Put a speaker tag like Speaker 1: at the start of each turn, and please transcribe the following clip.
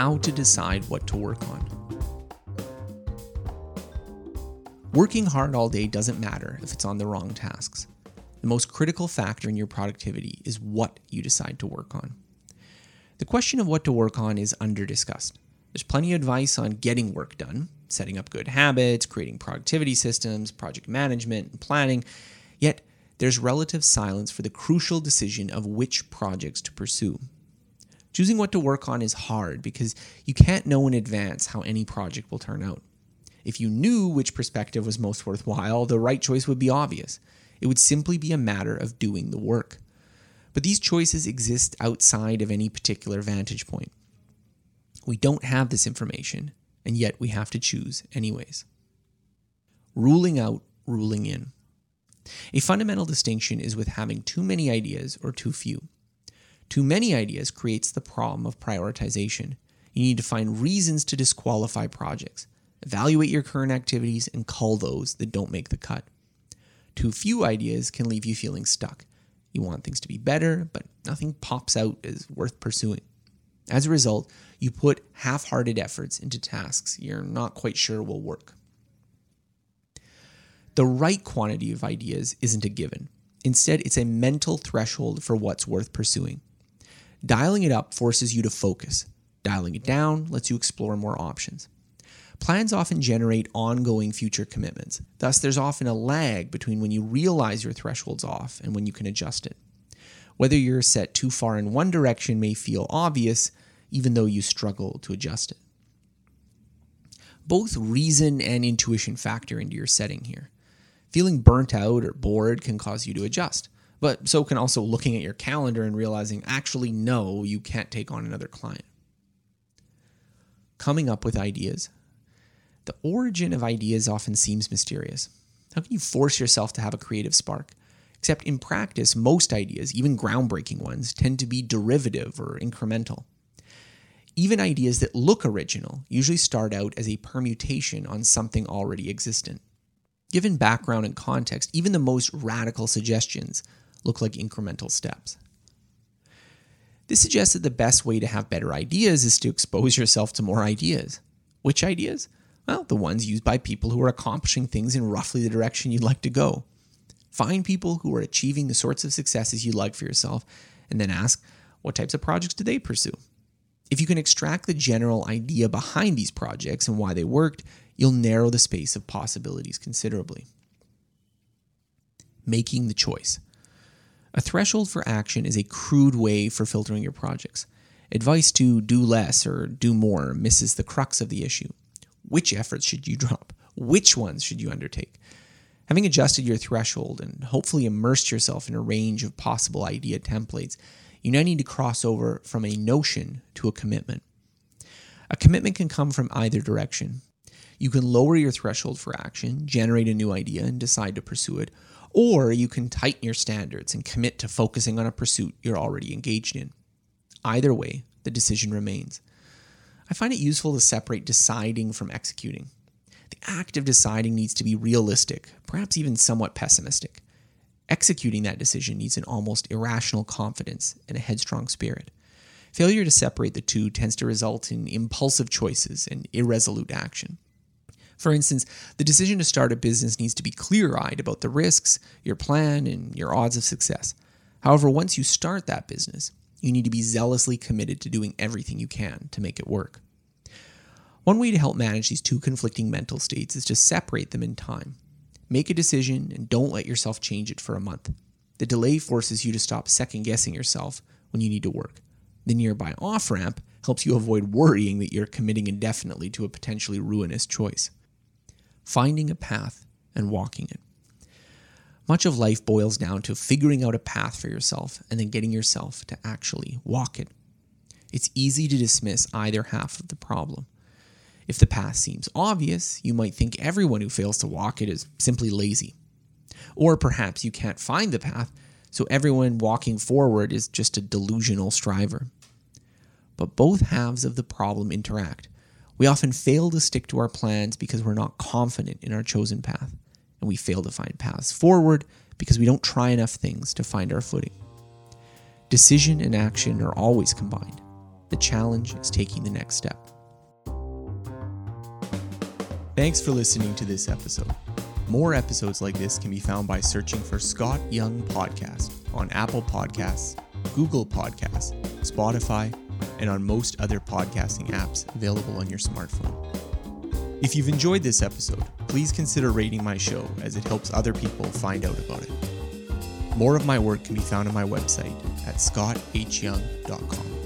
Speaker 1: how to decide what to work on. Working hard all day doesn't matter if it's on the wrong tasks. The most critical factor in your productivity is what you decide to work on. The question of what to work on is under discussed. There's plenty of advice on getting work done, setting up good habits, creating productivity systems, project management, and planning. Yet, there's relative silence for the crucial decision of which projects to pursue. Choosing what to work on is hard because you can't know in advance how any project will turn out. If you knew which perspective was most worthwhile, the right choice would be obvious. It would simply be a matter of doing the work. But these choices exist outside of any particular vantage point. We don't have this information, and yet we have to choose anyways. Ruling out, ruling in. A fundamental distinction is with having too many ideas or too few. Too many ideas creates the problem of prioritization. You need to find reasons to disqualify projects. Evaluate your current activities and cull those that don't make the cut. Too few ideas can leave you feeling stuck. You want things to be better, but nothing pops out as worth pursuing. As a result, you put half hearted efforts into tasks you're not quite sure will work. The right quantity of ideas isn't a given. Instead, it's a mental threshold for what's worth pursuing. Dialing it up forces you to focus. Dialing it down lets you explore more options. Plans often generate ongoing future commitments. Thus, there's often a lag between when you realize your threshold's off and when you can adjust it. Whether you're set too far in one direction may feel obvious, even though you struggle to adjust it. Both reason and intuition factor into your setting here. Feeling burnt out or bored can cause you to adjust, but so can also looking at your calendar and realizing, actually, no, you can't take on another client. Coming up with ideas the origin of ideas often seems mysterious. How can you force yourself to have a creative spark? Except in practice, most ideas, even groundbreaking ones, tend to be derivative or incremental. Even ideas that look original usually start out as a permutation on something already existent. Given background and context, even the most radical suggestions look like incremental steps. This suggests that the best way to have better ideas is to expose yourself to more ideas. Which ideas? Well, the ones used by people who are accomplishing things in roughly the direction you'd like to go. Find people who are achieving the sorts of successes you'd like for yourself, and then ask what types of projects do they pursue. If you can extract the general idea behind these projects and why they worked, you'll narrow the space of possibilities considerably. Making the choice. A threshold for action is a crude way for filtering your projects. Advice to do less or do more misses the crux of the issue. Which efforts should you drop? Which ones should you undertake? Having adjusted your threshold and hopefully immersed yourself in a range of possible idea templates, you now need to cross over from a notion to a commitment. A commitment can come from either direction. You can lower your threshold for action, generate a new idea, and decide to pursue it, or you can tighten your standards and commit to focusing on a pursuit you're already engaged in. Either way, the decision remains. I find it useful to separate deciding from executing. The act of deciding needs to be realistic, perhaps even somewhat pessimistic. Executing that decision needs an almost irrational confidence and a headstrong spirit. Failure to separate the two tends to result in impulsive choices and irresolute action. For instance, the decision to start a business needs to be clear eyed about the risks, your plan, and your odds of success. However, once you start that business, you need to be zealously committed to doing everything you can to make it work. One way to help manage these two conflicting mental states is to separate them in time. Make a decision and don't let yourself change it for a month. The delay forces you to stop second guessing yourself when you need to work. The nearby off ramp helps you avoid worrying that you're committing indefinitely to a potentially ruinous choice. Finding a path and walking it. Much of life boils down to figuring out a path for yourself and then getting yourself to actually walk it. It's easy to dismiss either half of the problem. If the path seems obvious, you might think everyone who fails to walk it is simply lazy. Or perhaps you can't find the path, so everyone walking forward is just a delusional striver. But both halves of the problem interact. We often fail to stick to our plans because we're not confident in our chosen path and we fail to find paths forward because we don't try enough things to find our footing. Decision and action are always combined. The challenge is taking the next step. Thanks for listening to this episode. More episodes like this can be found by searching for Scott Young Podcast on Apple Podcasts, Google Podcasts, Spotify, and on most other podcasting apps available on your smartphone. If you've enjoyed this episode, please consider rating my show as it helps other people find out about it. More of my work can be found on my website at scotthyoung.com.